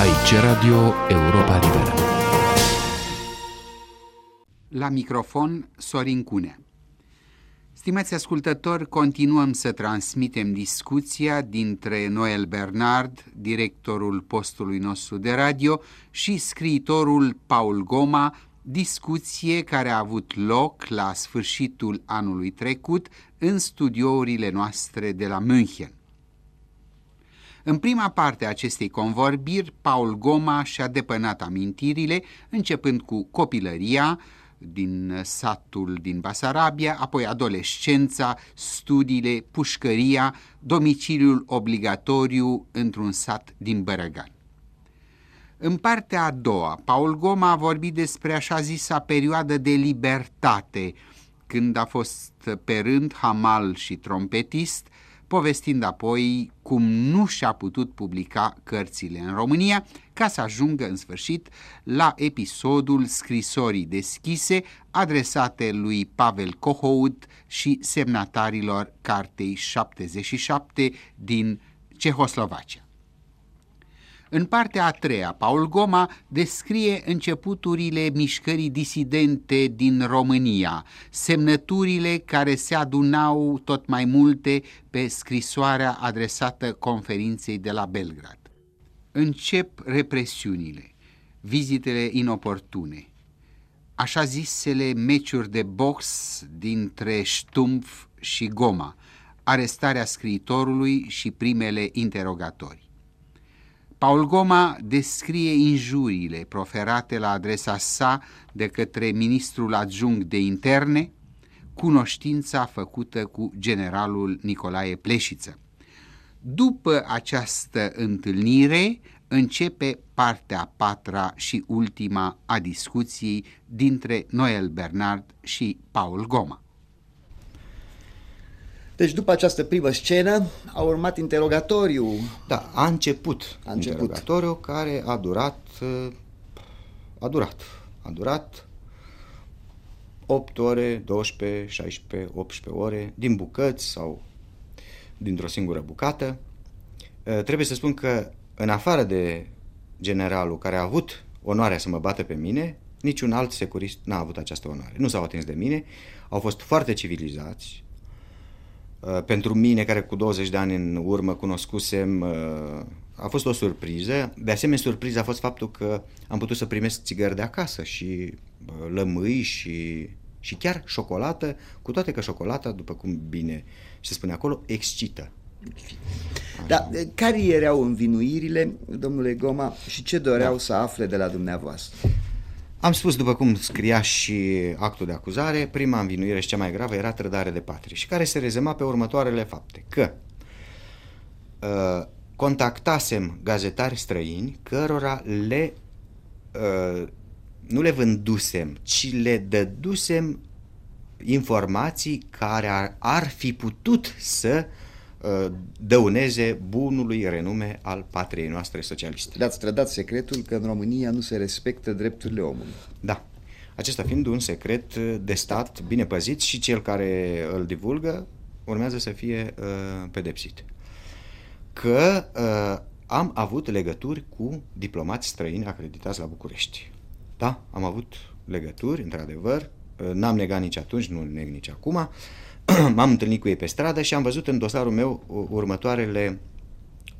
Aici Radio Europa Liberă. La microfon Sorin Cunea. Stimați ascultători, continuăm să transmitem discuția dintre Noel Bernard, directorul postului nostru de radio, și scriitorul Paul Goma, discuție care a avut loc la sfârșitul anului trecut în studiourile noastre de la München. În prima parte a acestei convorbiri, Paul Goma și-a depănat amintirile, începând cu copilăria, din satul din Basarabia, apoi adolescența, studiile, pușcăria, domiciliul obligatoriu într-un sat din Bărăgan. În partea a doua, Paul Goma a vorbit despre așa zisa perioadă de libertate, când a fost pe rând hamal și trompetist, povestind apoi cum nu și-a putut publica cărțile în România, ca să ajungă în sfârșit la episodul scrisorii deschise adresate lui Pavel Cohout și semnatarilor Cartei 77 din Cehoslovacia. În partea a treia, Paul Goma descrie începuturile mișcării disidente din România, semnăturile care se adunau tot mai multe pe scrisoarea adresată conferinței de la Belgrad. Încep represiunile, vizitele inoportune, așa zisele meciuri de box dintre Stumpf și Goma, arestarea scriitorului și primele interogatorii. Paul Goma descrie injuriile proferate la adresa sa de către ministrul adjunct de interne, cunoștința făcută cu generalul Nicolae Pleșiță. După această întâlnire începe partea a patra și ultima a discuției dintre Noel Bernard și Paul Goma. Deci după această primă scenă a urmat interogatoriu. Da, a început, A început. interogatoriu care a durat, uh, a durat, a durat 8 ore, 12, 16, 18 ore, din bucăți sau dintr-o singură bucată. Uh, Trebuie să spun că în afară de generalul care a avut onoarea să mă bată pe mine, niciun alt securist n-a avut această onoare. Nu s-au atins de mine, au fost foarte civilizați, Uh, pentru mine, care cu 20 de ani în urmă cunoscusem, uh, a fost o surpriză. De asemenea, surpriza a fost faptul că am putut să primesc țigări de acasă și uh, lămâi și, și chiar șocolată, cu toate că șocolata, după cum bine se spune acolo, excită. Da, care erau învinuirile, domnule Goma, și ce doreau da. să afle de la dumneavoastră? Am spus, după cum scria și actul de acuzare, prima învinuire și cea mai gravă era trădare de patrie și care se rezema pe următoarele fapte. Că uh, contactasem gazetari străini cărora le uh, nu le vândusem, ci le dădusem informații care ar, ar fi putut să uh, dăuneze bunului renume al patriei noastre socialiste. Le-ați trădat secretul că în România nu se respectă drepturile omului. Da. Acesta fiind un secret de stat bine păzit și cel care îl divulgă urmează să fie uh, pedepsit. Că uh, am avut legături cu diplomați străini acreditați la București. Da, am avut legături, într-adevăr, uh, n-am negat nici atunci, nu neg nici acum. M-am întâlnit cu ei pe stradă și am văzut în dosarul meu uh, următoarele,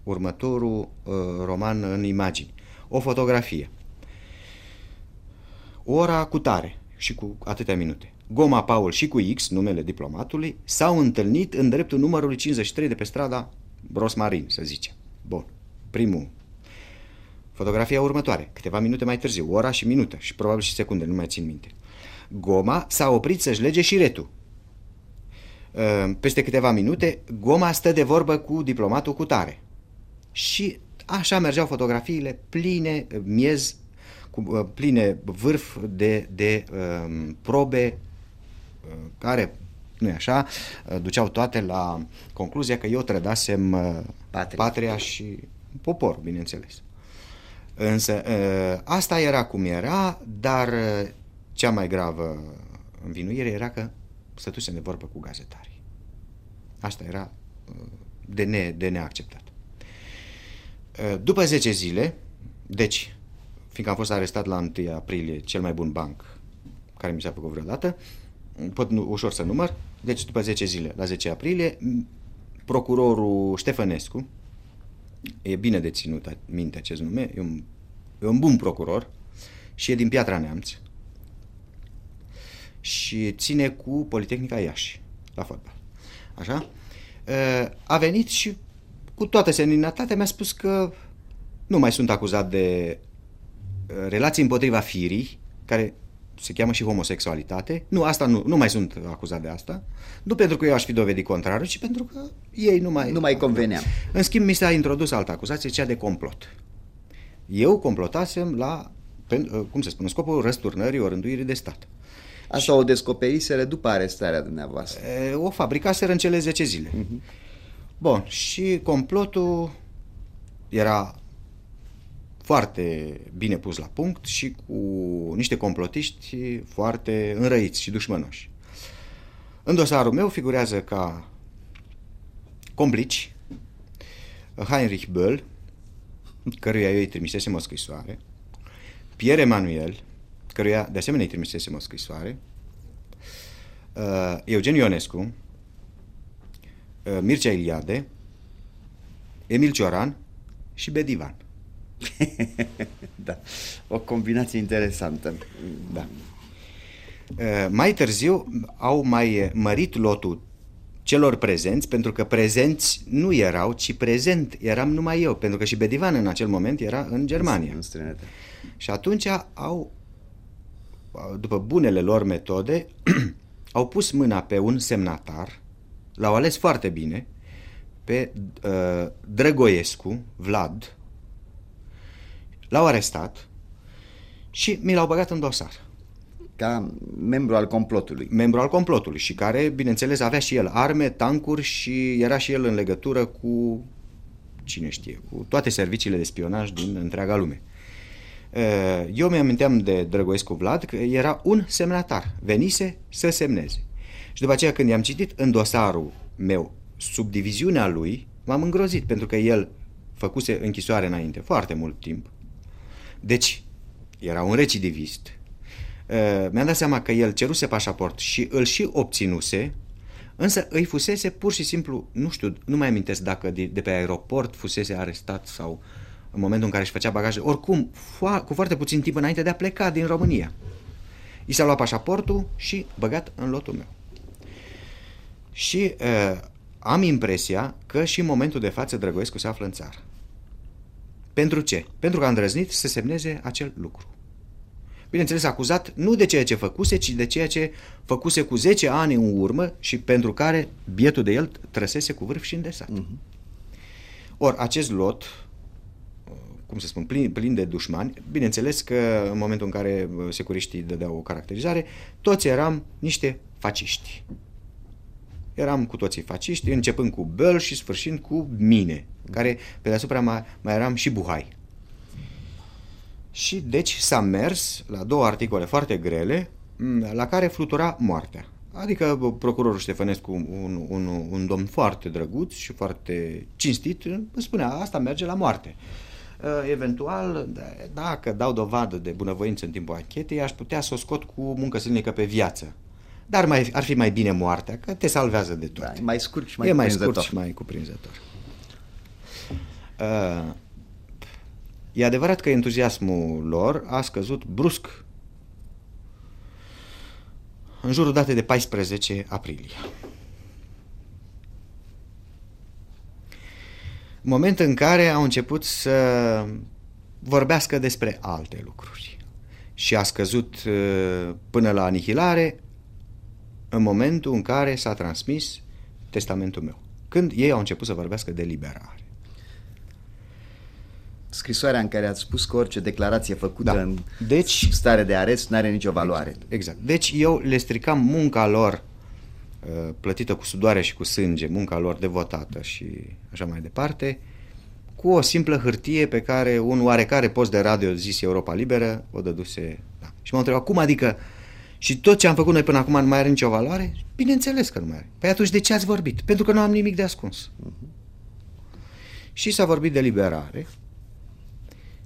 următorul uh, roman în imagini. O fotografie ora cu tare și cu atâtea minute. Goma Paul și cu X, numele diplomatului, s-au întâlnit în dreptul numărului 53 de pe strada Rosmarin, să zicem. Bun, primul. Fotografia următoare, câteva minute mai târziu, ora și minută și probabil și secunde, nu mai țin minte. Goma s-a oprit să-și lege și retul. Uh, Peste câteva minute, Goma stă de vorbă cu diplomatul cu tare. Și așa mergeau fotografiile pline, miez, cu uh, pline vârf de, de um, probe uh, care, nu e așa, uh, duceau toate la concluzia că eu trădasem uh, Patria. patria și popor, bineînțeles. Însă uh, asta era cum era, dar uh, cea mai gravă învinuire era că stătusem de vorbă cu gazetarii. Asta era uh, de, ne, de neacceptat. Uh, După 10 zile, Deci, fiindcă am fost arestat la 1 aprilie, cel mai bun banc care mi s-a făcut vreodată, pot nu, ușor să număr, deci după 10 zile, la 10 aprilie, procurorul Ștefănescu, e bine de ținut minte acest nume, e un, e un bun procuror și e din Piatra Neamț și ține cu Politehnica Iași la fotbal. Așa? A venit și cu toată seninătatea mi-a spus că nu mai sunt acuzat de relații împotriva firii, care se cheamă și homosexualitate. Nu, asta nu, nu mai sunt acuzat de asta. Nu pentru că eu aș fi dovedit contrarul, ci pentru că ei nu mai... Nu mai convenea. În schimb, mi s-a introdus altă acuzație, cea de complot. Eu complotasem la, cum se spune, scopul răsturnării orânduirii de stat. Asta o descoperiseră după arestarea dumneavoastră. O fabricaseră în cele 10 zile. Uh-huh. Bun, și complotul era foarte bine pus la punct și cu niște complotiști foarte înrăiți și dușmănoși. În dosarul meu figurează ca complici Heinrich Böll, căruia eu îi trimisesem o scrisoare, Pierre Emanuel, căruia de asemenea îi trimisesem o scrisoare, uh, Eugen Ionescu, uh, Mircea Iliade, Emil Cioran și Bedivan. da, o combinație interesantă. Da. Uh, mai târziu au mai mărit lotul celor prezenți, pentru că prezenți nu erau, ci prezent eram numai eu, pentru că și Bedivan în acel moment era în Germania. În și atunci au, după bunele lor metode, au pus mâna pe un semnatar, l-au ales foarte bine, pe uh, Drăgoiescu, Vlad, L-au arestat și mi l-au băgat în dosar. Ca membru al complotului. Membru al complotului și care, bineînțeles, avea și el arme, tancuri și era și el în legătură cu, cine știe, cu toate serviciile de spionaj din întreaga lume. Eu mi-aminteam de Drăgoescu Vlad că era un semnatar, venise să semneze. Și după aceea când i-am citit în dosarul meu subdiviziunea lui, m-am îngrozit pentru că el făcuse închisoare înainte, foarte mult timp. Deci, era un recidivist. Uh, mi-am dat seama că el ceruse pașaport și îl și obținuse, însă îi fusese pur și simplu, nu știu, nu mai amintesc dacă de, de pe aeroport fusese arestat sau în momentul în care își făcea bagaje, oricum, fo- cu foarte puțin timp înainte de a pleca din România. I s-a luat pașaportul și băgat în lotul meu. Și uh, am impresia că și în momentul de față Drăgoescu se află în țară. Pentru ce? Pentru că a îndrăznit să semneze acel lucru. Bineînțeles, acuzat nu de ceea ce făcuse, ci de ceea ce făcuse cu 10 ani în urmă și pentru care bietul de el trăsese cu vârf și îndesat. Uh-huh. Ori acest lot, cum să spun, plin, plin de dușmani, bineînțeles că în momentul în care securiștii dădeau o caracterizare, toți eram niște faciști. Eram cu toții faciști, începând cu Băl și sfârșind cu mine, care pe deasupra mai, mai eram și buhai. Și deci s-a mers la două articole foarte grele, la care flutura moartea. Adică procurorul Ștefănescu, un, un, un domn foarte drăguț și foarte cinstit, îmi spunea, asta merge la moarte. Uh, eventual, dacă dau dovadă de bunăvoință în timpul anchetei, aș putea să o scot cu muncă silnică pe viață. Dar mai, ar fi mai bine moartea, că te salvează de tot. Da, e mai scurt și mai e mai scurt și mai cuprinzător. Uh, e adevărat că entuziasmul lor a scăzut brusc în jurul datei de 14 aprilie. Moment în care au început să vorbească despre alte lucruri și a scăzut uh, până la anihilare în momentul în care s-a transmis testamentul meu. Când ei au început să vorbească de liberare. Scrisoarea în care ați spus că orice declarație făcută da. în deci, stare de arest nu are nicio valoare. Exact, exact. Deci eu le stricam munca lor uh, plătită cu sudoare și cu sânge, munca lor devotată și așa mai departe, cu o simplă hârtie pe care un oarecare post de radio zis Europa Liberă o dăduse. Da. Și m-am întrebat, cum adică uh, și tot ce am făcut noi până acum nu mai are nicio valoare? Bineînțeles că nu mai are. Păi atunci de ce ați vorbit? Pentru că nu am nimic de ascuns. Uh-huh. Și s-a vorbit de liberare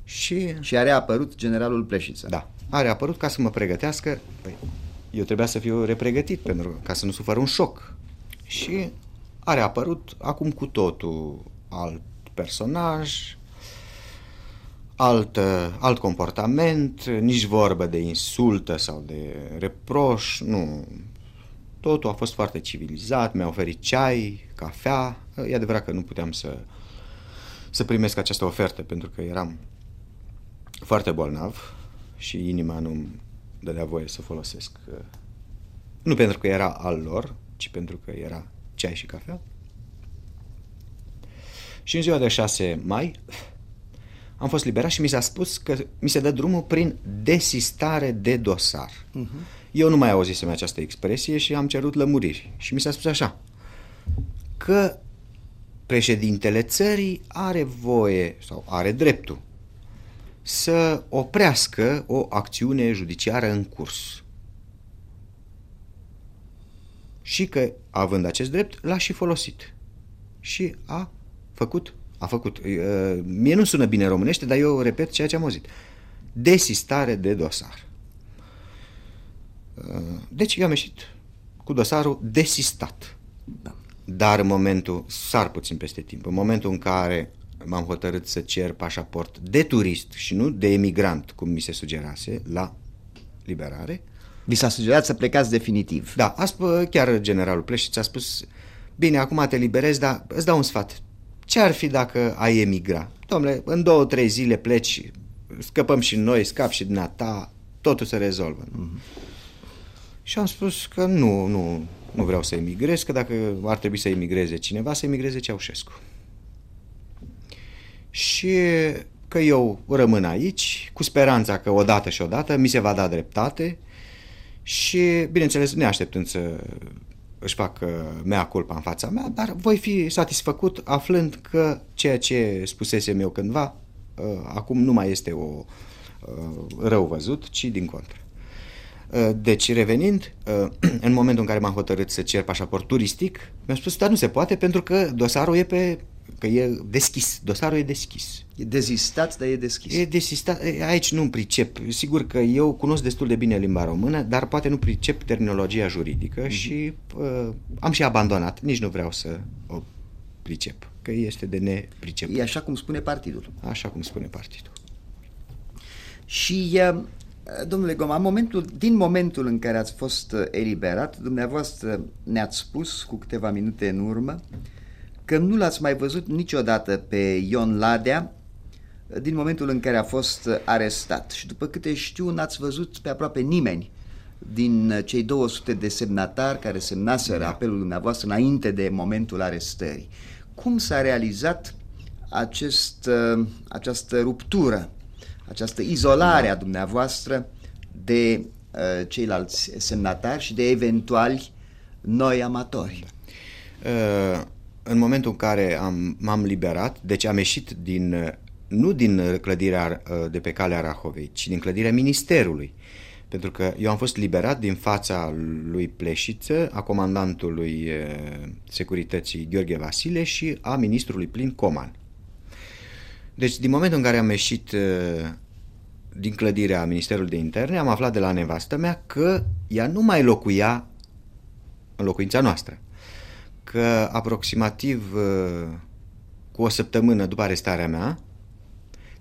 Și, Și a reapărut generalul Pleșiță. da, a reapărut ca să mă pregătească. Păi, eu trebuia să fiu repregătit pentru ca să nu sufăr un șoc. Și a reapărut acum cu totul alt personaj, alt, alt comportament, nici vorbă de insultă sau de reproș, nu. Totul a fost foarte civilizat, mi-a oferit ceai, cafea. E adevărat că nu puteam să, să primesc această ofertă pentru că eram foarte bolnav și inima nu-mi dădea voie să folosesc. uh, Nu pentru că era al lor, ci pentru că era ceai și cafea. Și în ziua de 6 mai am fost liberat și mi s-a spus că mi se dă drumul prin desistare de dosar. Uh-huh. Eu nu mai auzisem această expresie și am cerut lămuriri. Și mi s-a spus așa, că președintele țării are voie sau are dreptul să oprească o acțiune judiciară în curs. Și că, având acest drept, l-a și folosit. Și a făcut, a făcut, uh, mie nu sună bine românește, dar eu repet ceea ce am auzit. Desistare de dosar. Uh, Deci eu am ieșit cu dosarul desistat. Da. Dar în momentul, sar puțin peste timp, în momentul în care m-am hotărât să cer pașaport de turist și nu de emigrant, cum mi se sugerase, la liberare, Vi s-a sugerat să plecați definitiv. da, a spus, chiar generalul Pleșiț a spus, bine, acum te liberezi, dar îți dau un sfat. Ce ar fi dacă ai emigra? Domnule, în două, trei zile pleci, scăpăm și noi, scap și din ta, totul se rezolvă. Mm-hmm. Și am spus că nu, nu, nu vreau să emigrez, că dacă ar trebui să emigreze cineva, să emigreze Ceaușescu. Și că eu rămân aici, cu speranța că odată și odată mi se va da dreptate și, bineînțeles, neașteptând să își fac uh, mea culpa în fața mea, dar voi fi satisfăcut aflând că ceea ce spusesem eu cândva uh, acum nu mai este o uh, rău văzut, ci din contră. Uh, Deci, revenind, uh, în momentul în care m-am hotărât să cer pașaport turistic, mi-am spus, dar nu se poate pentru că dosarul e pe că e deschis, dosarul e deschis. E dezistat, dar e deschis. E desistat, e, aici nu pricep. Sigur că eu cunosc destul de bine limba română, dar poate nu pricep terminologia juridică mm-hmm. și uh, am și abandonat. Nici nu vreau să o pricep, că este de nepriceput. E așa cum spune partidul. Așa cum spune partidul. Și, uh, domnule Goma, momentul, din momentul în care ați fost uh, eliberat, dumneavoastră ne-ați spus cu câteva minute în urmă că nu l-ați mai văzut niciodată pe Ion Ladea uh, din momentul în care a fost uh, arestat. Și după câte știu, n-ați văzut pe aproape nimeni din uh, cei 200 de semnatari care semnaseră da. apelul dumneavoastră înainte de momentul arestării. Cum s-a realizat acest, uh, această ruptură, această izolare a dumneavoastră de uh, ceilalți semnatari și de eventuali noi amatori? Uh, în momentul în care am, m-am liberat, deci am ieșit din, uh, nu din clădirea uh, de pe calea Rahovei, ci din clădirea Ministerului. Pentru că eu am fost liberat din fața lui Pleșiță, a comandantului uh, securității Gheorghe Vasile și a ministrului Plin Coman. Deci, din momentul în care am ieșit uh, din clădirea Ministerului de Interne, am aflat de la nevastă mea că ea nu mai locuia în locuința noastră. Că aproximativ uh, cu o săptămână după arestarea mea,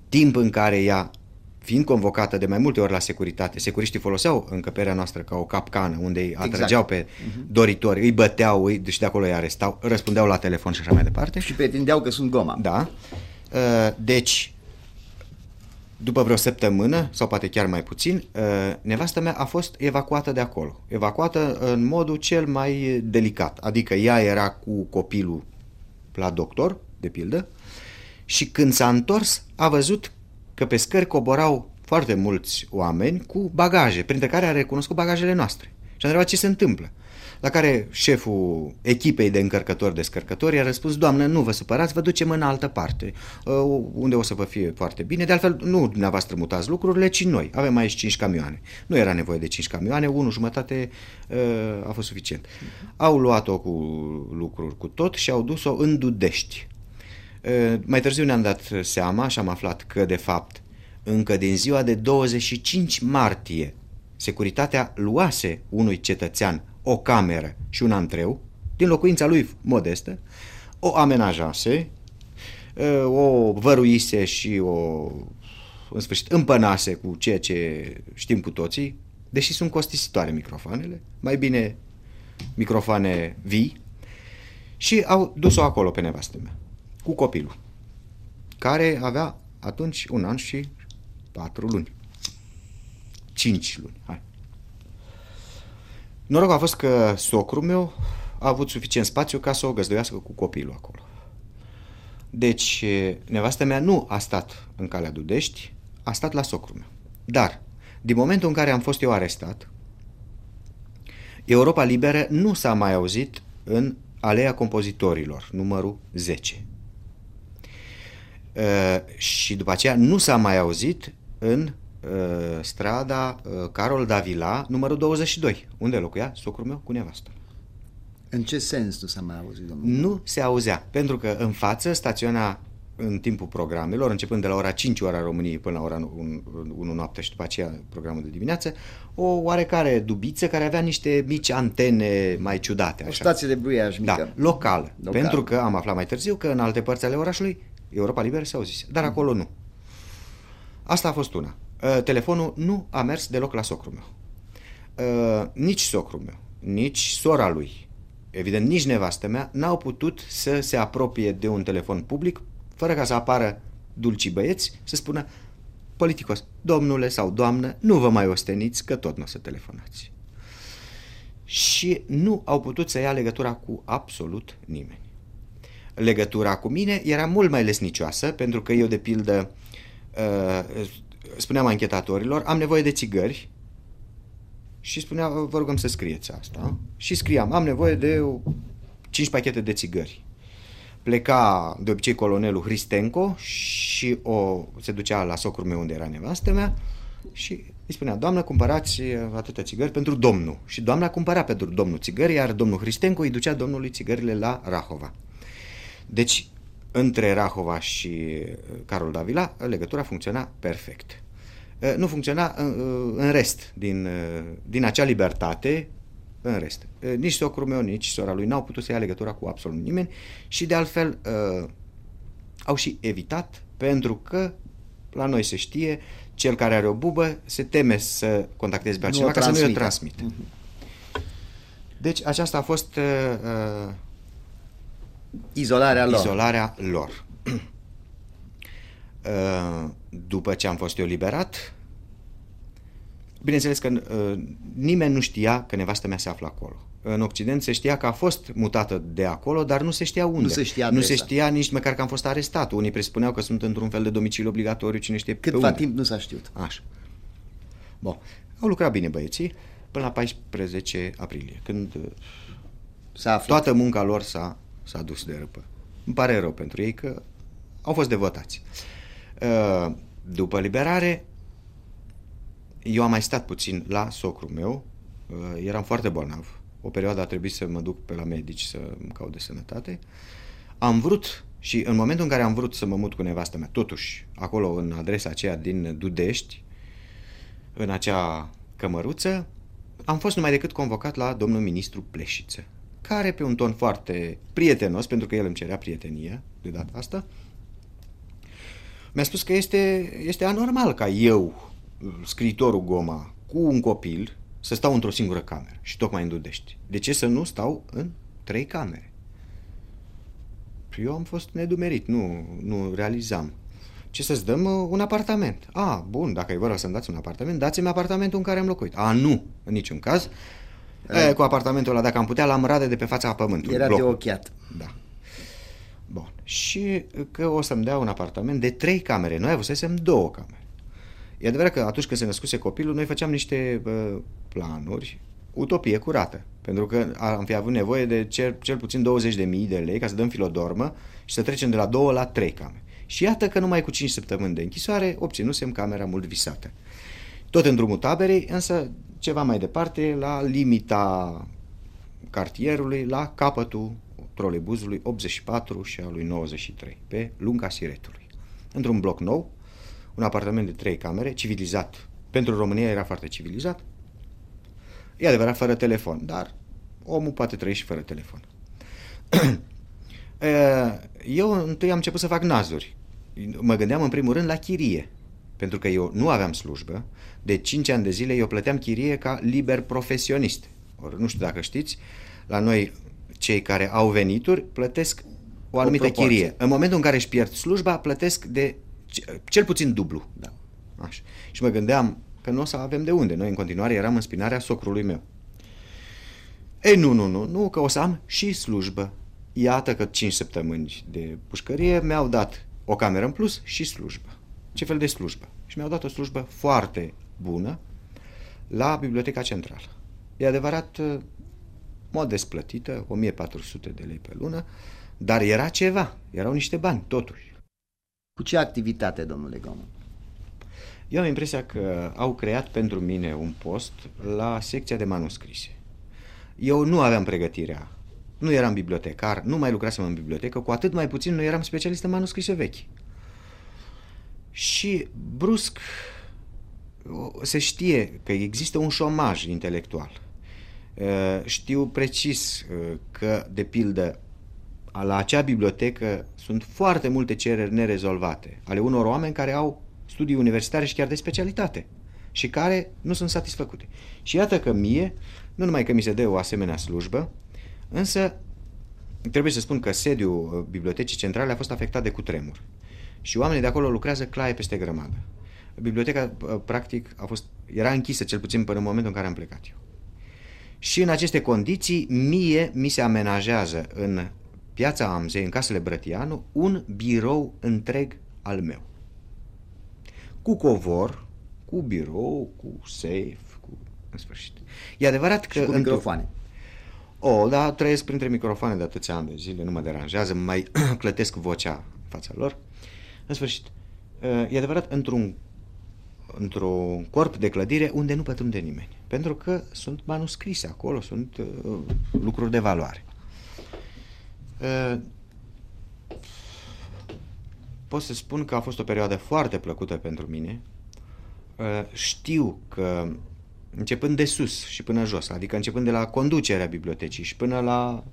timp în care ea, fiind convocată de mai multe ori la securitate, securiștii foloseau încăperea noastră ca o capcană, unde îi atrăgeau pe doritori, îi băteau, îi, și de acolo îi arestau, răspundeau la telefon și așa mai departe. Și pretindeau că sunt Goma. Da. Uh, Deci, după vreo săptămână, sau poate chiar mai puțin, uh, nevastă mea a fost evacuată de acolo. Evacuată în modul cel mai delicat. Adică ea era cu copilul la doctor, de pildă, și când s-a întors, a văzut că pe scări coborau foarte mulți oameni cu bagaje, printre care a recunoscut bagajele noastre. Și a întrebat ce se întâmplă. La care șeful echipei de încărcători descărcători a răspuns, doamnă, nu vă supărați, vă ducem în altă parte, uh, unde o să vă fie foarte bine. De altfel, nu dumneavoastră mutați lucrurile, ci noi. Avem aici 5 camioane. Nu era nevoie de 5 camioane, unul jumătate uh, a fost suficient. Au luat-o cu lucruri cu tot și au dus-o în Dudești. Uh, Mai târziu ne-am dat seama și am aflat că, de fapt, încă din ziua de 25 martie, securitatea luase unui cetățean o cameră și un antreu din locuința lui modestă, o amenajase, ă, o văruise și o, în sfârșit, împănase cu ceea ce știm cu toții, deși sunt costisitoare microfoanele, mai bine microfoane vii, și au dus-o acolo pe nevastă mea, cu copilul, care avea atunci un an și patru luni. Cinci luni, hai. Norocul a fost că socrul meu a avut suficient spațiu ca să o găzduiască cu copilul acolo. Deci, nevastă mea nu a stat în calea Dudești, a stat la socrul meu. Dar, din momentul în care am fost eu arestat, Europa Liberă nu s-a mai auzit în Aleea Compozitorilor, numărul 10. Uh, și după aceea nu s-a mai auzit în uh, strada uh, Carol Davila, numărul 22, unde locuia socrul meu cu nevastă. În ce sens nu s-a mai auzit, domnul? Nu se auzea, pentru că în față staționa în timpul programelor, începând de la ora 5 ora României până la ora 1, 1 noapte și după aceea programul de dimineață, o oarecare dubiță care avea niște mici antene mai ciudate. O Așa. stație de bruiaj mică. Da, locală. Local. Pentru că am aflat mai târziu că în alte părți ale orașului Europa Liberă se auzise, dar acolo nu. Asta a fost una. Uh, Telefonul nu a mers deloc la socrul meu. Uh, Nici socrul meu, nici sora lui, evident nici nevastă mea, n-au putut să se apropie de un telefon public fără ca să apară dulci băieți să spună politicos, domnule sau doamnă, nu vă mai osteniți că tot nu o să telefonați. Și nu au putut să ia legătura cu absolut nimeni legătura cu mine era mult mai lesnicioasă, pentru că eu, de pildă, uh, spuneam anchetatorilor, am nevoie de țigări și spunea, vă rugăm să scrieți asta. Și scriam, am nevoie de 5 pachete de țigări. Pleca de obicei colonelul Hristenco și o, se ducea la socrul meu unde era nevastă mea și îi spunea, doamnă, cumpărați atâtea țigări pentru domnul. Și doamna cumpăra pentru domnul țigări, iar domnul Hristenco îi ducea domnului țigările la Rahova. Deci, între Rahova și uh, Carol Davila, legătura funcționa perfect. Uh, Nu funcționa în, uh, în rest, din, din acea libertate, în rest. Nici socrul meu, nici sora lui n-au putut să ia legătura cu absolut nimeni și, de altfel, au și evitat, pentru că la noi se știe, cel care are o bubă se teme să contacteze pe Nu altcineva o ca să nu o transmită. transmite. Deci aceasta a fost uh, uh, Izolarea lor. izolarea lor. Uh, După ce am fost eu liberat, bineînțeles că uh, nimeni nu știa că nevastă mea se află acolo. În Occident se știa că a fost mutată de acolo, dar nu se știa unde. Nu se știa nu se adresa. știa nici măcar că am fost arestat. Unii presupuneau că sunt într-un fel de domiciliu obligatoriu, cine știe pe Câtva unde. timp nu s-a știut. Așa. Bun. Au lucrat bine băieții până la 14 aprilie, când uh, S-a aflat. toată munca lor s-a, s-a dus de răpă. Îmi pare rău pentru ei că au fost devotați. Uh, După liberare, eu am mai stat puțin la socrul meu, uh, eram foarte bolnav. O perioadă a trebuit să mă duc pe la medici să îmi caut de sănătate. Am vrut și în momentul în care am vrut să mă mut cu nevastă mea, totuși, acolo în adresa aceea din Dudești, în acea cămăruță, am fost numai decât convocat la domnul ministru Pleșiță, care pe un ton foarte prietenos, pentru că el îmi cerea prietenie de data asta, mi-a spus că este, este anormal ca eu, scriitorul Goma, cu un copil, să stau într-o singură cameră și tocmai în Dudești. De ce să nu stau în trei camere? Eu am fost nedumerit, nu, nu realizam. Ce să-ți dăm uh, un apartament? A, bun, dacă e vorba să-mi dați un apartament, dați-mi apartamentul în care am locuit. A, nu, în niciun caz. E, cu apartamentul ăla, dacă am putea, l-am rade de pe fața pământului. Era de blocul. ochiat. Da. Bun. Și că o să-mi dea un apartament de trei camere. Noi avusesem două camere. E adevărat că atunci când se născuse copilul, noi făceam niște uh, planuri, utopie curată. Pentru că am fi avut nevoie de cel, cel puțin 20.000 de lei ca să dăm filodormă și să trecem de la două la trei camere. Și iată că numai cu 5 săptămâni de închisoare obținusem camera mult visată. Tot în drumul taberei, însă ceva mai departe, la limita cartierului, la capătul trolebuzului 84 și al lui 93, pe lunga Siretului. Într-un bloc nou, un apartament de trei camere, civilizat. Pentru România era foarte civilizat. E adevărat, fără telefon, dar omul poate trăi și fără telefon. Eu întâi am început să fac nazuri. Mă gândeam în primul rând la chirie, pentru că eu nu aveam slujbă. De 5 ani de zile eu plăteam chirie ca liber profesionist. Or, nu știu dacă știți, la noi cei care au venituri plătesc o anumită o chirie. În momentul în care își pierd slujba, plătesc de cel puțin dublu. Da. Așa. Și mă gândeam că nu o să avem de unde. Noi în continuare eram în spinarea socrului meu. Ei, nu, nu, nu, nu, că o să am și slujbă. Iată că 5 săptămâni de pușcărie mi-au dat o cameră în plus și slujbă. Ce fel de slujbă? Și mi-au dat o slujbă foarte bună la Biblioteca Centrală. E adevărat, modest plătită, 1400 de lei pe lună, dar era ceva, erau niște bani, totuși. Cu ce activitate, domnule Gomă? Eu am impresia că au creat pentru mine un post la secția de manuscrise. Eu nu aveam pregătirea, nu eram bibliotecar, nu mai lucrasem în bibliotecă, cu atât mai puțin nu eram specialist în manuscrise vechi. Și brusc se știe că există un șomaj intelectual. Știu precis că, de pildă, la acea bibliotecă sunt foarte multe cereri nerezolvate ale unor oameni care au studii universitare și chiar de specialitate și care nu sunt satisfăcute. Și iată că mie, nu numai că mi se dă o asemenea slujbă, însă trebuie să spun că sediul uh, Bibliotecii Centrale a fost afectat de cutremur și oamenii de acolo lucrează claie peste grămadă. Biblioteca, uh, practic, a fost, era închisă, cel puțin până în momentul în care am plecat eu. Și în aceste condiții, mie mi se amenajează în piața Amzei, în casele Brătianu, un birou întreg al meu. Cu covor, cu birou, cu safe, cu... în sfârșit. E adevărat că... Și cu microfoane. O, da, trăiesc printre microfoane de atâția ani de zile, nu mă deranjează, mai clătesc vocea în fața lor. În sfârșit, e adevărat, într-un într-un corp de clădire unde nu pătrunde nimeni. Pentru că sunt manuscrise acolo, sunt uh, lucruri de valoare. Uh, pot să spun că a fost o perioadă foarte plăcută pentru mine. Uh, știu că începând de sus și până jos, adică începând de la conducerea bibliotecii și până la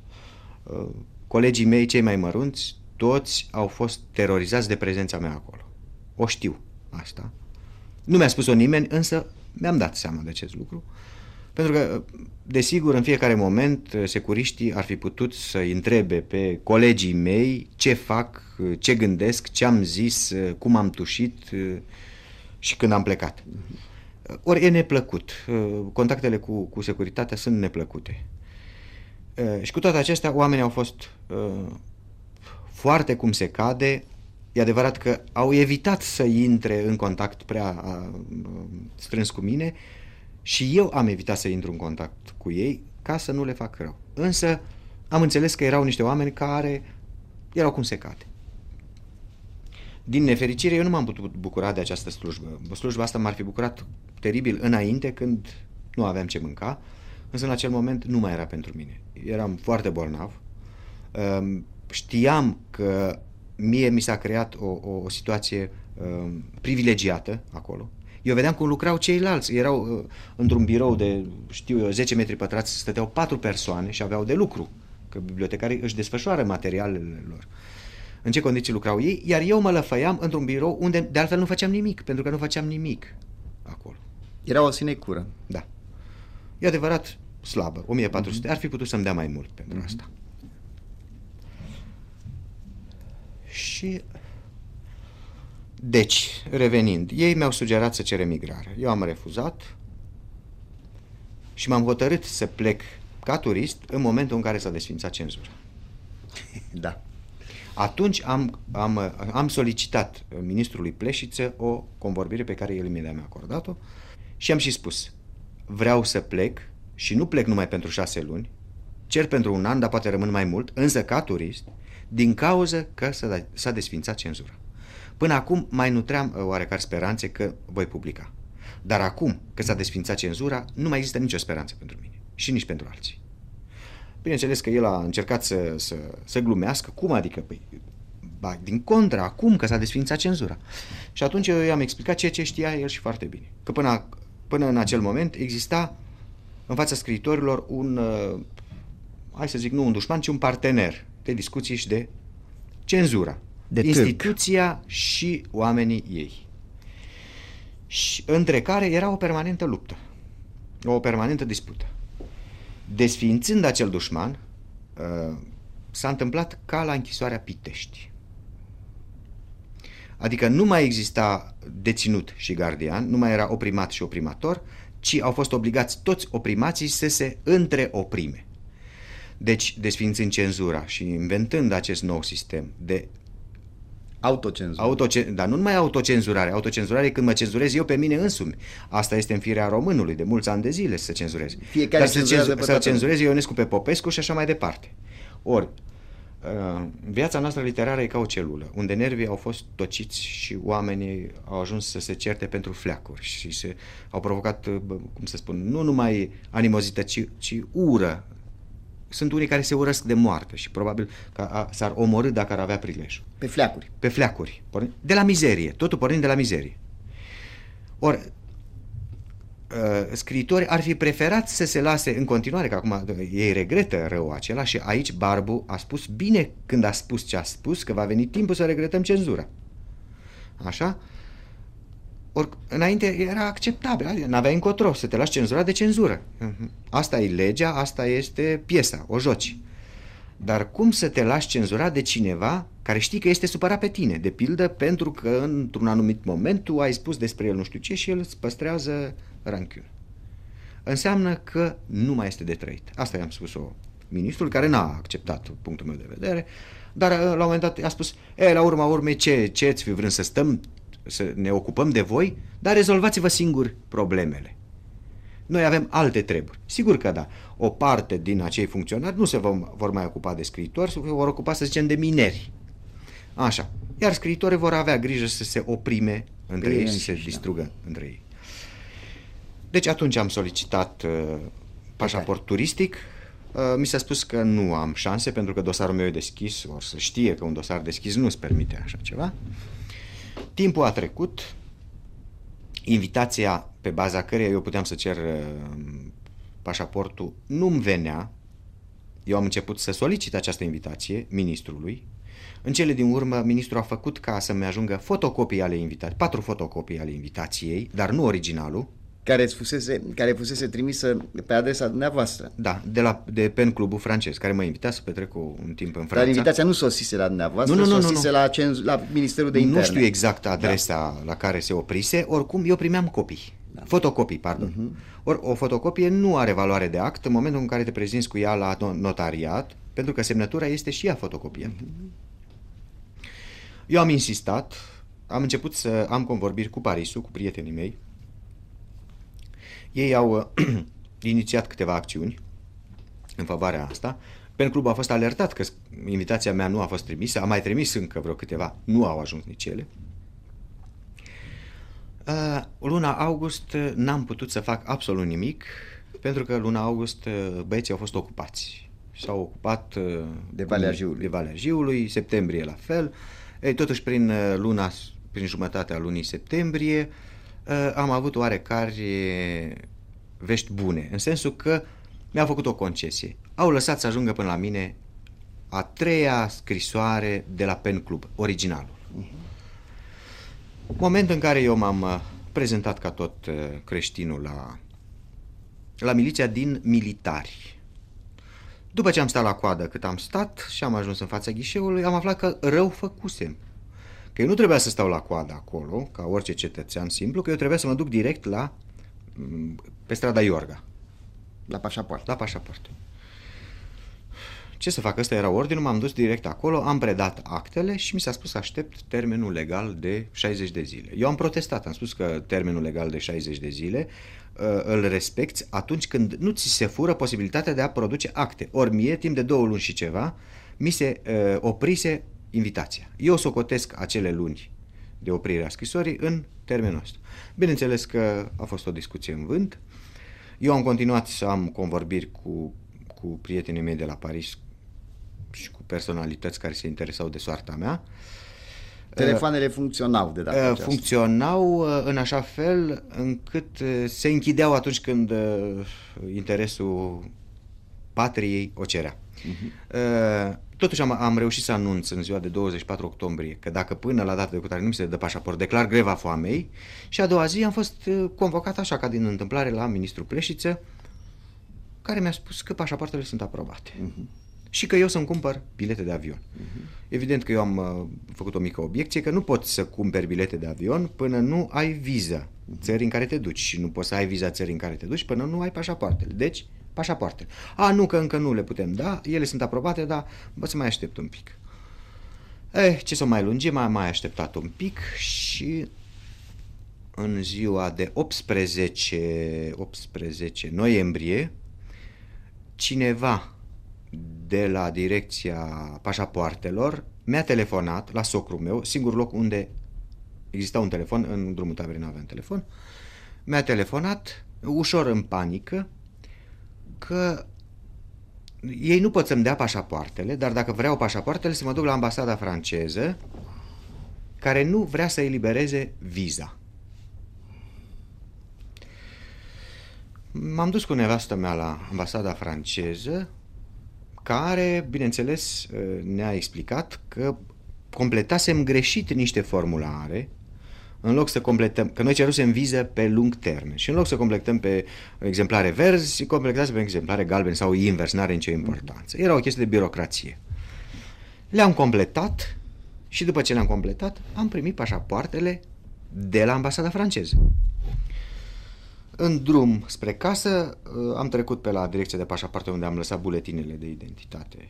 uh, colegii mei cei mai mărunți, toți au fost terorizați de prezența mea acolo. O știu asta. Nu mi-a spus-o nimeni, însă mi-am dat seama de acest lucru. Pentru că, desigur, în fiecare moment, securiștii ar fi putut să întrebe pe colegii mei ce fac, ce gândesc, ce am zis, cum am tușit și când am plecat. Ori e neplăcut. Contactele cu, cu securitatea sunt neplăcute. Și cu toate acestea, oamenii au fost foarte cum se cade. E adevărat că au evitat să intre în contact prea strâns cu mine, și eu am evitat să intru în contact cu ei ca să nu le fac rău. Însă am înțeles că erau niște oameni care erau cum se cade. Din nefericire, eu nu m-am putut bucura de această slujbă. Slujba asta m-ar fi bucurat teribil înainte, când nu aveam ce mânca, însă în acel moment nu mai era pentru mine. Eram foarte bolnav. Ehm, știam că mie mi s-a creat o, o, o situație ehm, privilegiată acolo. Eu vedeam cum lucrau ceilalți. Erau uh, într-un birou de, știu eu, 10 metri pătrați, stăteau patru persoane și aveau de lucru. Că bibliotecarii își desfășoară materialele lor. În ce condiții lucrau ei, iar eu mă lăfăiam într-un birou unde de altfel nu făceam nimic, pentru că nu făceam nimic acolo. Era o sinecură. Da. E adevărat, slabă, 1400, mm-hmm. ar fi putut să-mi dea mai mult pentru mm-hmm. asta. Și deci, revenind, ei mi-au sugerat să cer emigrare. Eu am refuzat și m-am hotărât să plec ca turist în momentul în care s-a desfințat cenzura. Da. Atunci am, am, am solicitat ministrului Pleșiță o convorbire pe care el mi-a acordat-o și am și spus, vreau să plec și nu plec numai pentru șase luni, cer pentru un an, dar poate rămân mai mult, însă ca turist, din cauză că s-a desfințat cenzura. Până acum mai nutream uh, oarecare speranțe că voi publica. Dar acum, că s-a desfințat cenzura, nu mai există nicio speranță pentru mine și nici pentru alții. Bineînțeles că el a încercat să, să, să glumească. Cum adică? Păi, Ba, din contra, acum că s-a desfințat cenzura. Și atunci eu i-am explicat ceea ce știa el și foarte bine. Că până, până în acel moment exista în fața scriitorilor un, uh, hai să zic, nu un dușman, ci un partener de discuții și de cenzura. De Instituția târg. și oamenii ei. Și între care era o permanentă luptă, o permanentă dispută. Desființând acel dușman, uh, s-a întâmplat ca la închisoarea Pitești. Adică nu mai exista deținut și gardian, nu mai era oprimat și oprimator, ci au fost obligați toți oprimații să se întreoprime. Deci, desfințând cenzura și inventând acest nou sistem de Autocenzură. Autocen... Dar nu numai autocenzurare. Autocenzurare e când mă cenzurez eu pe mine însumi. Asta este în firea românului, de mulți ani de zile să cenzurez. Fiecare Dar să, cenzu... să cenzurez Ionescu pe Popescu și așa mai departe. Ori, uh, viața noastră literară e ca o celulă, unde nervii au fost tociți și oamenii au ajuns să se certe pentru fleacuri și se, au provocat, uh, cum să spun, nu numai animozită, ci, ci ură. Sunt unii care se urăsc de moarte și probabil că s-ar omorâ dacă ar avea prilejul. Pe fleacuri. Pe fleacuri. De la mizerie. Totul pornind de la mizerie. Ori, uh, scriitori ar fi preferat să se lase în continuare, că acum ei regretă rău acela și aici Barbu a spus bine când a spus ce a spus, că va veni timpul să regretăm cenzura. Așa? Ori înainte era acceptabil, adică n-aveai încotro să te lași cenzura de cenzură. Mhm. Asta e legea, asta este piesa, o joci. Dar cum să te lași cenzura de cineva care știi că este supărat pe tine, de pildă pentru că într-un anumit moment tu ai spus despre el nu știu ce și el îți păstrează ranchiune. Înseamnă că nu mai este de trăit. Asta i-am spus-o ministrul, care n-a acceptat punctul meu de vedere, dar la un moment dat a spus, e, la urma urmei, ce, ce ți fi vrând să stăm, să ne ocupăm de voi, dar rezolvați-vă singuri problemele. Noi avem alte treburi. Sigur că da. O parte din acei funcționari nu se vor, vor mai ocupa de scriitori, se vor ocupa, să zicem, de mineri. Așa. Iar scriitorii vor avea grijă să se oprime între ei și să se distrugă da. între ei. Deci atunci am solicitat uh, pașaport turistic. Uh, mi s-a spus că nu am șanse pentru că dosarul meu e deschis, o să știe că un dosar deschis nu-ți permite așa ceva. Timpul a trecut, invitația pe baza căreia eu puteam să cer uh, pașaportul nu-mi venea. Eu am început să solicit această invitație ministrului, în cele din urmă, ministrul a făcut ca să-mi ajungă fotocopii ale invitației, patru fotocopii ale invitației, dar nu originalul. Care, fusese, care fusese trimisă pe adresa dumneavoastră. Da, de, la, de Pen Clubul francez, care mă invita să petrec un timp în Franța. Dar invitația nu sosise la dumneavoastră, nu, nu, nu, sosise nu, nu. La, cenz, la Ministerul de Interne. Nu știu exact adresa da. la care se oprise, oricum eu primeam copii. Da. Fotocopii, pardon. Uh-huh. Or, o fotocopie nu are valoare de act în momentul în care te prezinți cu ea la notariat, pentru că semnătura este și ea fotocopie. Uh-huh. Eu am insistat, am început să am convorbiri cu Parisul, cu prietenii mei. Ei au uh, inițiat câteva acțiuni în favoarea asta. Pen Club a fost alertat că invitația mea nu a fost trimisă, a mai trimis încă vreo câteva, nu au ajuns nici ele. Uh, luna august uh, n-am putut să fac absolut nimic, pentru că luna august băieții au fost ocupați. S-au ocupat de Valea Jiului. De Valea Jiului, septembrie la fel. Ei, totuși, prin uh, luna, prin jumătatea lunii septembrie, uh, am avut oarecare vești bune, în sensul că mi-au făcut o concesie. Au lăsat să ajungă până la mine a treia scrisoare de la Pen Club, originalul. Moment în care eu m-am uh, prezentat ca tot creștinul la, la miliția din militari. După ce am stat la coadă cât am stat și am ajuns în fața ghișeului, am aflat că rău făcusem. Că eu nu trebuia să stau la coadă acolo, ca orice cetățean simplu, că eu trebuia să mă duc direct la mm, pe strada Iorga. La pașaport. La pașaport. Ce să fac? Ăsta era ordinul, m-am dus direct acolo, am predat actele și mi s-a spus să aștept termenul legal de 60 de zile. Eu am protestat, am spus că termenul legal de 60 de zile uh, îl respecti atunci când nu ți se fură posibilitatea de a produce acte. Ori mie, timp de două luni și ceva, mi se uh, oprise invitația. Eu socotesc acele luni de oprire a scrisorii în termenul ăsta. Bineînțeles că a fost o discuție în vânt. Eu am continuat să am convorbiri cu, cu prietenii mei de la Paris și cu personalități care se interesau de soarta mea. Telefoanele funcționau de data Uh, aceasta. funcționau uh, în așa fel încât uh, se închideau atunci când uh, interesul patriei o cerea. Uh, Totuși am, am reușit să anunț în ziua de 24 octombrie că dacă până la data de cutare nu mi se dă pașaport, declar greva foamei și a doua zi am fost uh, convocat așa ca din întâmplare la ministrul Pleșiță care mi-a spus că pașapoartele sunt aprobate. Și că eu să-mi cumpăr bilete de avion. Evident că eu am uh, făcut o mică obiecție că nu poți să cumperi bilete de avion până nu ai viză țării în care te duci și nu poți să ai viza țării în care te duci până nu ai pașapoartele. Deci, pașapoartele. A, nu, că încă nu le putem da, ele sunt aprobate, dar bă, să mai aștept un pic. Eh, ce să mai lungim, am mai așteptat un pic și în ziua de 18, 18 noiembrie, cineva de la direcția pașapoartelor mi-a telefonat la socrul meu, singurul loc unde exista un telefon, în drumul taberei nu aveam telefon, mi-a telefonat ușor în panică că ei nu pot să-mi dea pașapoartele, dar dacă vreau pașapoartele să mă duc la ambasada franceză care nu vrea să elibereze viza. M-am dus cu nevastă mea la ambasada franceză, care, bineînțeles, ne-a explicat că completasem greșit niște formulare, în loc să completăm, că noi cerusem viză pe lung termen și în loc să completăm pe exemplare verzi, completasem pe exemplare galben sau invers, n-are nicio importanță. Era o chestie de birocrație. Le-am completat și după ce le-am completat, am primit pașapoartele de la ambasada franceză. În drum spre casă am trecut pe la direcția de pașapoarte unde am lăsat buletinele de identitate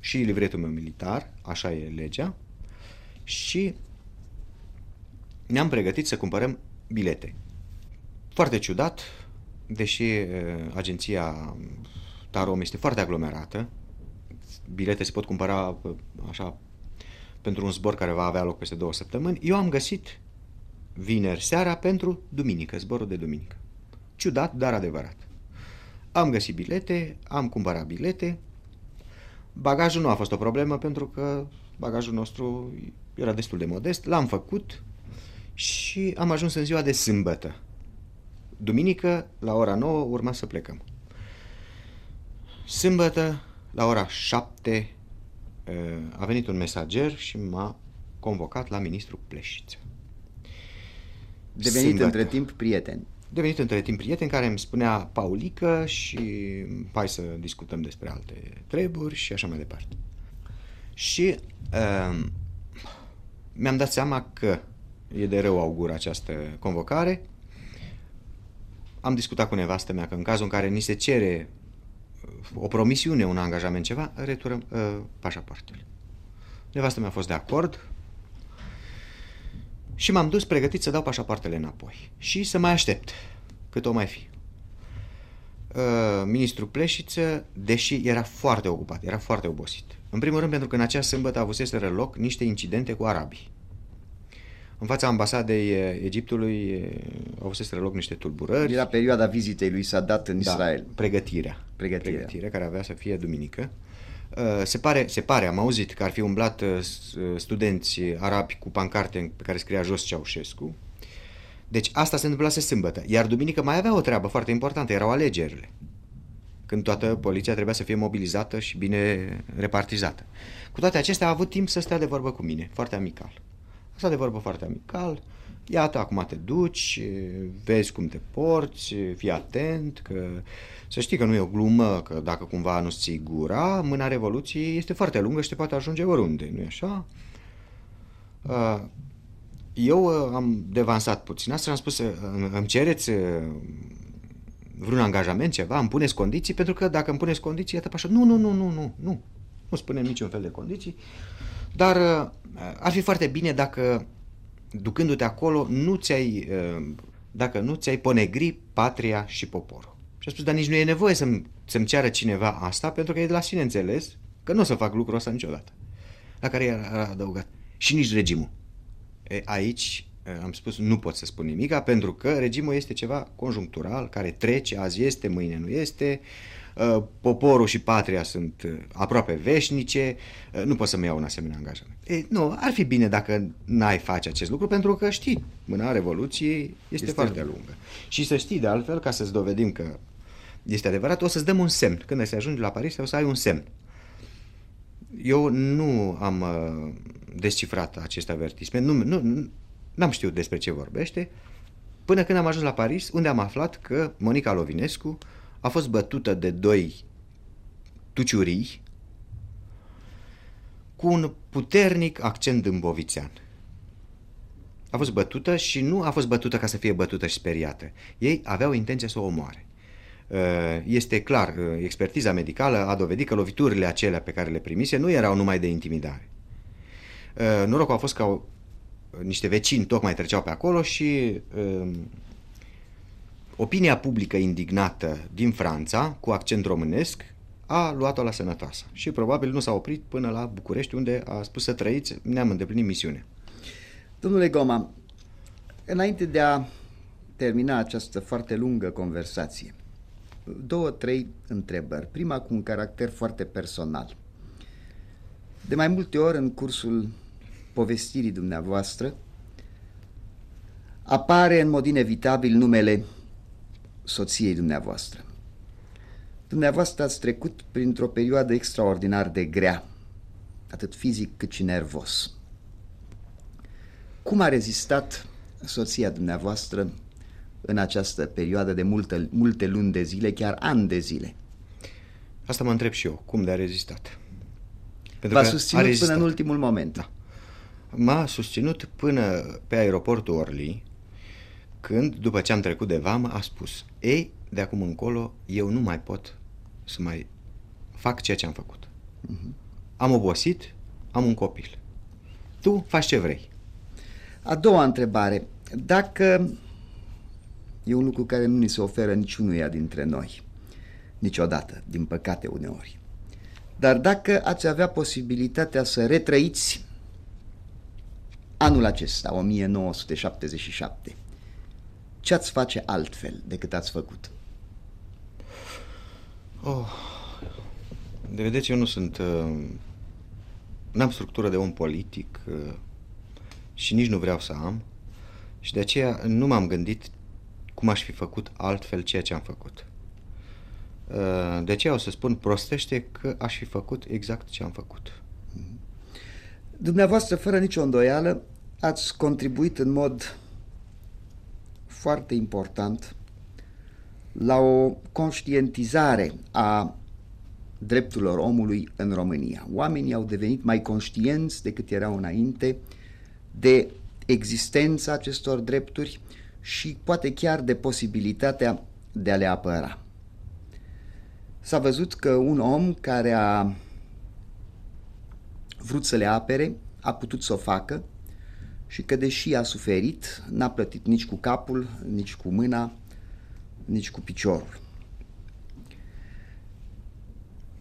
și livretul meu militar, așa e legea, și ne-am pregătit să cumpărăm bilete. Foarte ciudat, deși agenția Tarom este foarte aglomerată, bilete se pot cumpăra așa pentru un zbor care va avea loc peste două săptămâni, eu am găsit vineri seara pentru duminică, zborul de duminică. Ciudat, dar adevărat. Am găsit bilete, am cumpărat bilete. Bagajul nu a fost o problemă pentru că bagajul nostru era destul de modest. L-am făcut și am ajuns în ziua de sâmbătă. Duminică, la ora 9, urma să plecăm. Sâmbătă, la ora 7, a venit un mesager și m-a convocat la ministrul Pleșiță. Devenit Sâmbătă. între timp prieten. Devenit între timp prieten care îmi spunea Paulică și hai să discutăm despre alte treburi și așa mai departe. Și uh, mi-am dat seama că e de rău augur această convocare. Am discutat cu nevastă mea că în cazul în care ni se cere o promisiune, un angajament, ceva, returăm uh, pașapoartele. Nevastă mea a fost de acord și m-am dus pregătit să dau pașapoartele înapoi și să mai aștept cât o mai fi. Uh, ministrul Pleșiță, deși era foarte ocupat, era foarte obosit. În primul rând pentru că în acea sâmbătă avuseseră loc niște incidente cu arabii. În fața ambasadei Egiptului au fost loc niște tulburări. Era perioada vizitei lui Sadat în da, Israel. Pregătirea. Pregătirea. Pregătirea, care avea să fie duminică. Se pare, se pare, am auzit că ar fi umblat studenți arabi cu pancarte pe care scria jos Ceaușescu. Deci asta se întâmplase sâmbătă. Iar duminică mai avea o treabă foarte importantă, erau alegerile. Când toată poliția trebuia să fie mobilizată și bine repartizată. Cu toate acestea a avut timp să stea de vorbă cu mine, foarte amical. Asta de vorbă foarte amical. Iată, acum te duci, vezi cum te porți, fii atent, că să știi că nu e o glumă, că dacă cumva nu-ți ții gura, mâna Revoluției este foarte lungă și te poate ajunge oriunde, nu-i așa? Eu am devansat puțin. Asta și am spus, îmi cereți vreun angajament, ceva, îmi puneți condiții, pentru că dacă îmi puneți condiții, iată așa, nu, nu, nu, nu, nu, nu, nu spunem niciun fel de condiții, dar ar fi foarte bine dacă, ducându-te acolo, nu ți-ai, dacă nu ți-ai ponegri patria și poporul. Și a spus, dar nici nu e nevoie să-mi, să-mi ceară cineva asta, pentru că e de la sine înțeles că nu o să fac lucrul ăsta niciodată. La care i-a adăugat. Și nici regimul. E, aici am spus, nu pot să spun nimic, pentru că regimul este ceva conjunctural, care trece, azi este, mâine nu este, uh, poporul și patria sunt uh, aproape veșnice, uh, nu pot să-mi iau un asemenea angajament. E, nu, ar fi bine dacă n-ai face acest lucru, pentru că știi, mâna Revoluției este, este foarte lungă. Și să știi, de altfel, ca să-ți dovedim că este adevărat, o să-ți dăm un semn. Când se ajunge la Paris, o să ai un semn. Eu nu am uh, descifrat acest avertisment, nu, nu, n-am știut despre ce vorbește, până când am ajuns la Paris, unde am aflat că Monica Lovinescu a fost bătută de doi tuciurii cu un puternic accent dâmbovițean. A fost bătută și nu a fost bătută ca să fie bătută și speriată. Ei aveau intenția să o omoare. Uh, este clar, uh, expertiza medicală a dovedit că loviturile acelea pe care le primise nu erau numai de intimidare. Uh, norocul a fost că niște vecini tocmai treceau pe acolo și opinia publică indignată din Franța, cu accent românesc, a luat-o la sănătoasă. Și probabil nu s-a oprit până la București, unde a spus să trăiți, ne-am îndeplinit misiunea. Domnule Goma, înainte de a termina această foarte lungă conversație, două, trei întrebări. Prima cu un caracter foarte personal. De mai multe ori în cursul povestirii dumneavoastră apare în mod inevitabil numele soției dumneavoastră. Dumneavoastră ați trecut printr-o perioadă extraordinar de grea, atât fizic cât și nervos. Cum a rezistat soția dumneavoastră în această perioadă de multe, multe luni de zile, chiar ani de zile? Asta mă întreb și eu, cum de a rezistat. V-a susținut până în ultimul moment. Da. M-a susținut până pe aeroportul Orly, când, după ce am trecut de vamă, a spus Ei, de acum încolo, eu nu mai pot să mai fac ceea ce am făcut. Uh-huh. Am obosit, am un copil. Tu faci ce vrei. A doua întrebare. Dacă e un lucru care nu ni se oferă niciunuia dintre noi, niciodată, din păcate uneori. Dar dacă ați avea posibilitatea să retrăiți anul acesta, 1977, ce ați face altfel decât ați făcut? Oh, de vedeți, eu nu sunt... Uh, n-am structură de om politic uh, și nici nu vreau să am și de aceea nu m-am gândit cum aș fi făcut altfel ceea ce am făcut. Uh, de aceea o să spun prostește că aș fi făcut exact ce am făcut. Dumneavoastră, fără nicio îndoială, ați contribuit în mod foarte important la o conștientizare a drepturilor omului în România. Oamenii au devenit mai conștienți decât erau înainte de existența acestor drepturi și poate chiar de posibilitatea de a le apăra. S-a văzut că un om care a vrut să le apere a putut să o facă și că deși a suferit, n-a plătit nici cu capul, nici cu mâna, nici cu piciorul.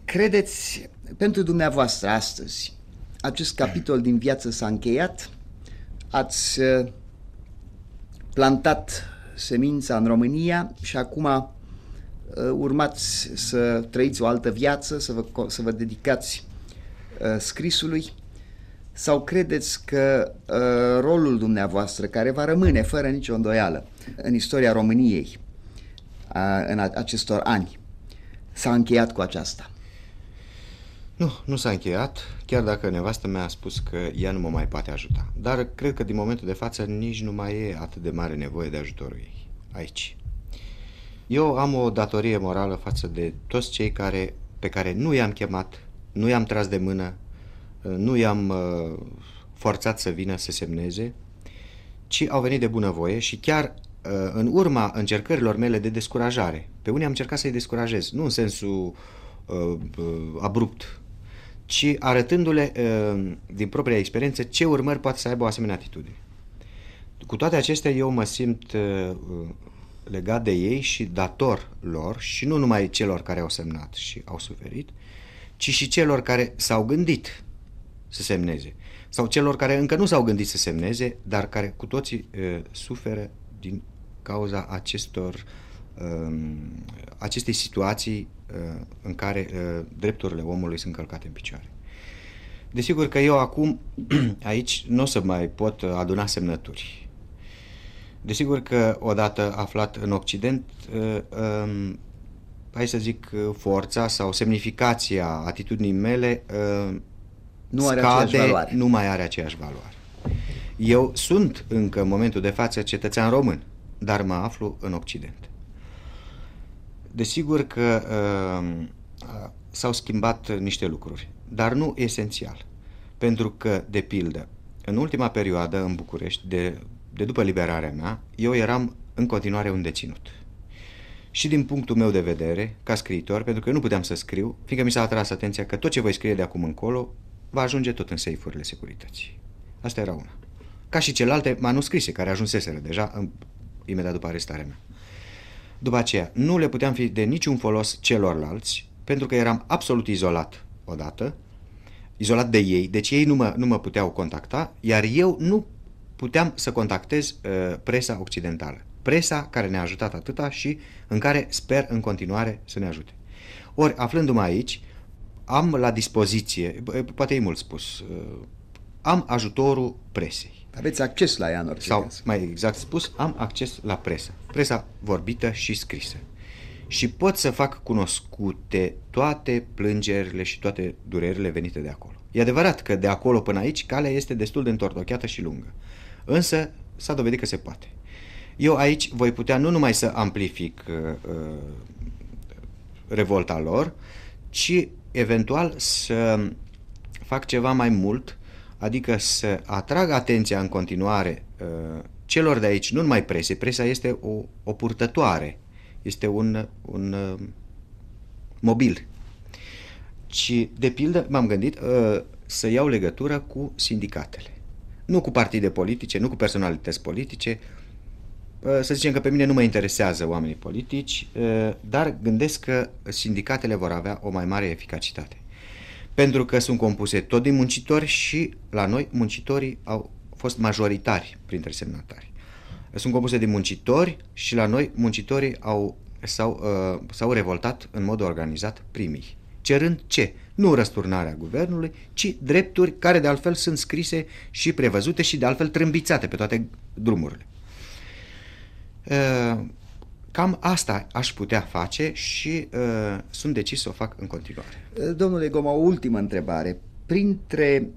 Credeți, pentru dumneavoastră astăzi, acest capitol din viață s-a încheiat? Ați uh, plantat semința în România și acum uh, urmați să trăiți o altă viață, să vă, să vă dedicați uh, scrisului? Sau credeți că uh, rolul dumneavoastră, care va rămâne fără nicio îndoială în istoria României uh, în acestor ani, s-a încheiat cu aceasta? Nu, nu s-a încheiat, chiar dacă nevastă mea a spus că ea nu mă mai poate ajuta. Dar cred că din momentul de față nici nu mai e atât de mare nevoie de ajutorul ei aici. Eu am o datorie morală față de toți cei care, pe care nu i-am chemat, nu i-am tras de mână, nu i-am uh, forțat să vină să semneze, ci au venit de bunăvoie și chiar uh, în urma încercărilor mele de descurajare. Pe unii am încercat să-i descurajez, nu în sensul uh, abrupt, ci arătându-le din propria experiență ce urmări poate să aibă o asemenea atitudine. Cu toate acestea, eu mă simt legat de ei și dator lor și nu numai celor care au semnat și au suferit, ci și celor care s-au gândit să semneze. Sau celor care încă nu s-au gândit să semneze, dar care cu toții uh, suferă din cauza acestor, uh, acestei situații uh, în care uh, drepturile omului sunt călcate în picioare. Desigur că eu acum aici nu o să mai pot aduna semnături. Desigur că odată aflat în Occident, um, hai să zic, forța sau semnificația atitudinii mele nu are scade, aceeași valoare. nu mai are aceeași valoare. Eu sunt încă în momentul de față cetățean român, dar mă aflu în Occident. Desigur că uh, s-au schimbat niște lucruri, dar nu esențial. Pentru că, de pildă, în ultima perioadă în București, de, de după liberarea mea, eu eram în continuare un deținut. Și din punctul meu de vedere, ca scriitor, pentru că eu nu puteam să scriu, fiindcă mi s-a atras atenția că tot ce voi scrie de acum încolo va ajunge tot în seifurile securității. Asta era una. Ca și celelalte manuscrise care ajunseseră deja în, imediat după arestarea mea. După aceea, nu le puteam fi de niciun folos celorlalți, pentru că eram absolut izolat odată, izolat de ei, deci ei nu mă, nu mă puteau contacta, iar eu nu puteam să contactez uh, presa occidentală. Presa care ne-a ajutat atâta și în care sper în continuare să ne ajute. Ori, aflându-mă aici, am la dispoziție, poate e mult spus, uh, am ajutorul presei. Aveți acces la ea în orice Sau, caz. mai exact spus, am acces la presă. Presa vorbită și scrisă. Și pot să fac cunoscute toate plângerile și toate durerile venite de acolo. E adevărat că de acolo până aici calea este destul de întortocheată și lungă. Însă s-a dovedit că se poate. Eu aici voi putea nu numai să amplific uh, uh revolta lor, ci eventual să fac ceva mai mult, adică să atrag atenția în continuare uh, celor de aici, nu numai prese, presa este o, o purtătoare, este un, un uh, mobil, ci de pildă m-am gândit uh, să iau legătură cu sindicatele. Nu cu partide politice, nu cu personalități politice, să zicem că pe mine nu mă interesează oamenii politici, dar gândesc că sindicatele vor avea o mai mare eficacitate. Pentru că sunt compuse tot din muncitori și la noi muncitorii au fost majoritari printre semnatari. Sunt compuse din muncitori și la noi muncitorii au, s-au, uh, s-au revoltat în mod organizat primii. Cerând ce? Nu răsturnarea guvernului, ci drepturi care de altfel sunt scrise și prevăzute și de altfel trâmbițate pe toate drumurile. Uh, cam asta aș putea face și uh, sunt decis să o fac în continuare. Domnule Goma, o ultimă întrebare. Printre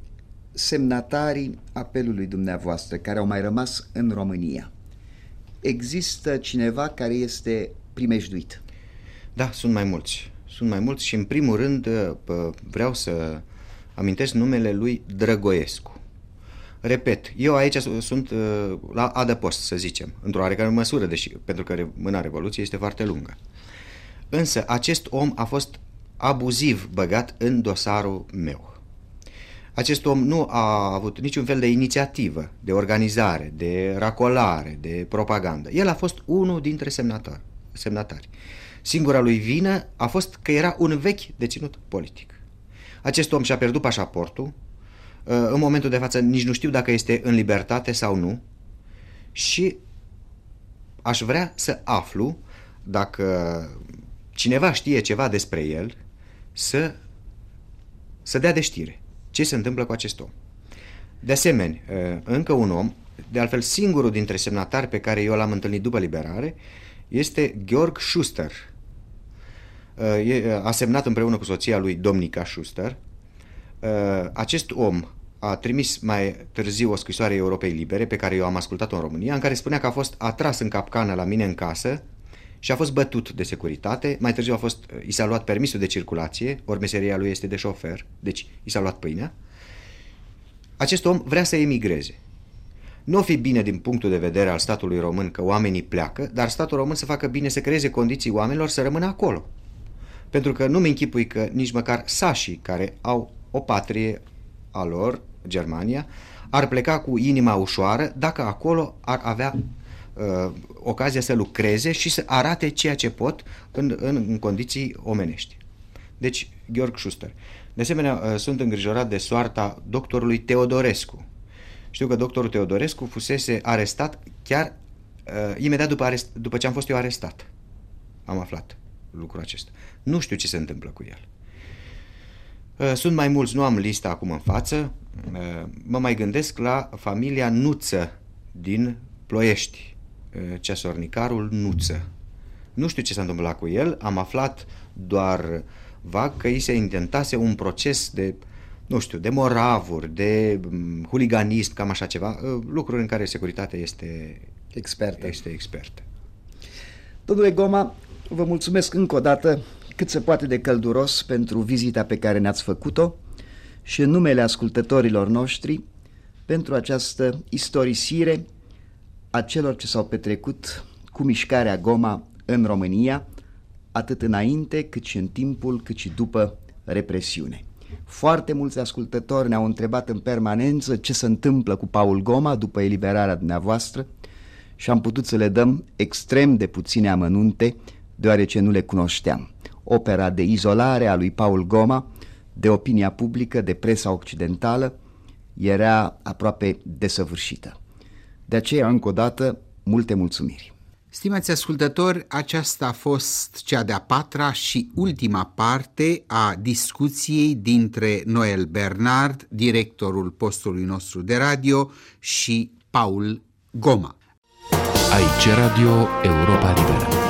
semnatarii apelului dumneavoastră care au mai rămas în România, există cineva care este primejduit? Da, sunt mai mulți. Sunt mai mulți și în primul rând uh, vreau să amintesc numele lui Drăgoescu. Repet, eu aici sunt uh, la adăpost, să zicem, într-o oarecare măsură, deși pentru că mâna Revoluției este foarte lungă. Însă acest om a fost abuziv băgat în dosarul meu. Acest om nu a avut niciun fel de inițiativă, de organizare, de racolare, de propagandă. El a fost unul dintre semnatori, semnatari. Singura lui vină a fost că era un vechi deținut politic. Acest om și-a pierdut pașaportul, în momentul de față nici nu știu dacă este în libertate sau nu și aș vrea să aflu dacă cineva știe ceva despre el să, să dea de știre ce se întâmplă cu acest om. De asemenea, încă un om, de altfel singurul dintre semnatari pe care eu l-am întâlnit după liberare, este Georg Schuster. A semnat împreună cu soția lui Domnica Schuster. Acest om a trimis mai târziu o scrisoare Europei Libere pe care eu am ascultat-o în România, în care spunea că a fost atras în capcană la mine în casă și a fost bătut de securitate. Mai târziu a fost, i s-a luat permisul de circulație, ori meseria lui este de șofer, deci i s-a luat pâinea. Acest om vrea să emigreze. Nu o fi bine din punctul de vedere al statului român că oamenii pleacă, dar statul român să facă bine să creeze condiții oamenilor să rămână acolo. Pentru că nu-mi închipui că nici măcar sașii care au o patrie a lor, Germania, ar pleca cu inima ușoară dacă acolo ar avea uh, ocazia să lucreze și să arate ceea ce pot în, în, în condiții omenești. Deci, Georg Schuster. De asemenea, uh, sunt îngrijorat de soarta doctorului Teodorescu. Știu că doctorul Teodorescu fusese arestat chiar uh, imediat după, arest, după ce am fost eu arestat. Am aflat. lucrul acesta. Nu știu ce se întâmplă cu el. Uh, sunt mai mulți, nu am lista acum în față. Uh, mă mai gândesc la familia Nuță din Ploiești, uh, ceasornicarul Nuță. Nu știu ce s-a întâmplat cu el, am aflat doar vag că îi se intentase un proces de, nu știu, de moravuri, de mm, huliganism, cam așa ceva, lucruri în care securitatea este expertă. Este expertă. Domnule Goma, vă mulțumesc încă o dată cât se poate de călduros pentru vizita pe care ne-ați făcut-o și în numele ascultătorilor noștri pentru această istorisire a celor ce s-au petrecut cu mișcarea Goma în România, atât înainte cât și în timpul cât și după represiune. Foarte mulți ascultători ne-au întrebat în permanență ce se întâmplă cu Paul Goma după eliberarea dumneavoastră și am putut să le dăm extrem de puține amănunte, deoarece nu le cunoșteam. Opera de izolare a lui Paul Goma, de opinia publică, de presa occidentală, era aproape desăvârșită. De aceea, încă o dată, multe mulțumiri. Stimați ascultători, aceasta a fost cea de-a patra și ultima parte a discuției dintre Noel Bernard, directorul postului nostru de radio, și Paul Goma. Aici Radio Europa Liberă.